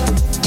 Thank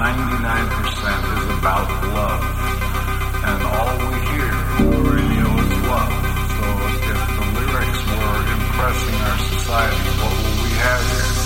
99% is about love. And all we hear on the radio is love. So if the lyrics were impressing our society, what will we have here?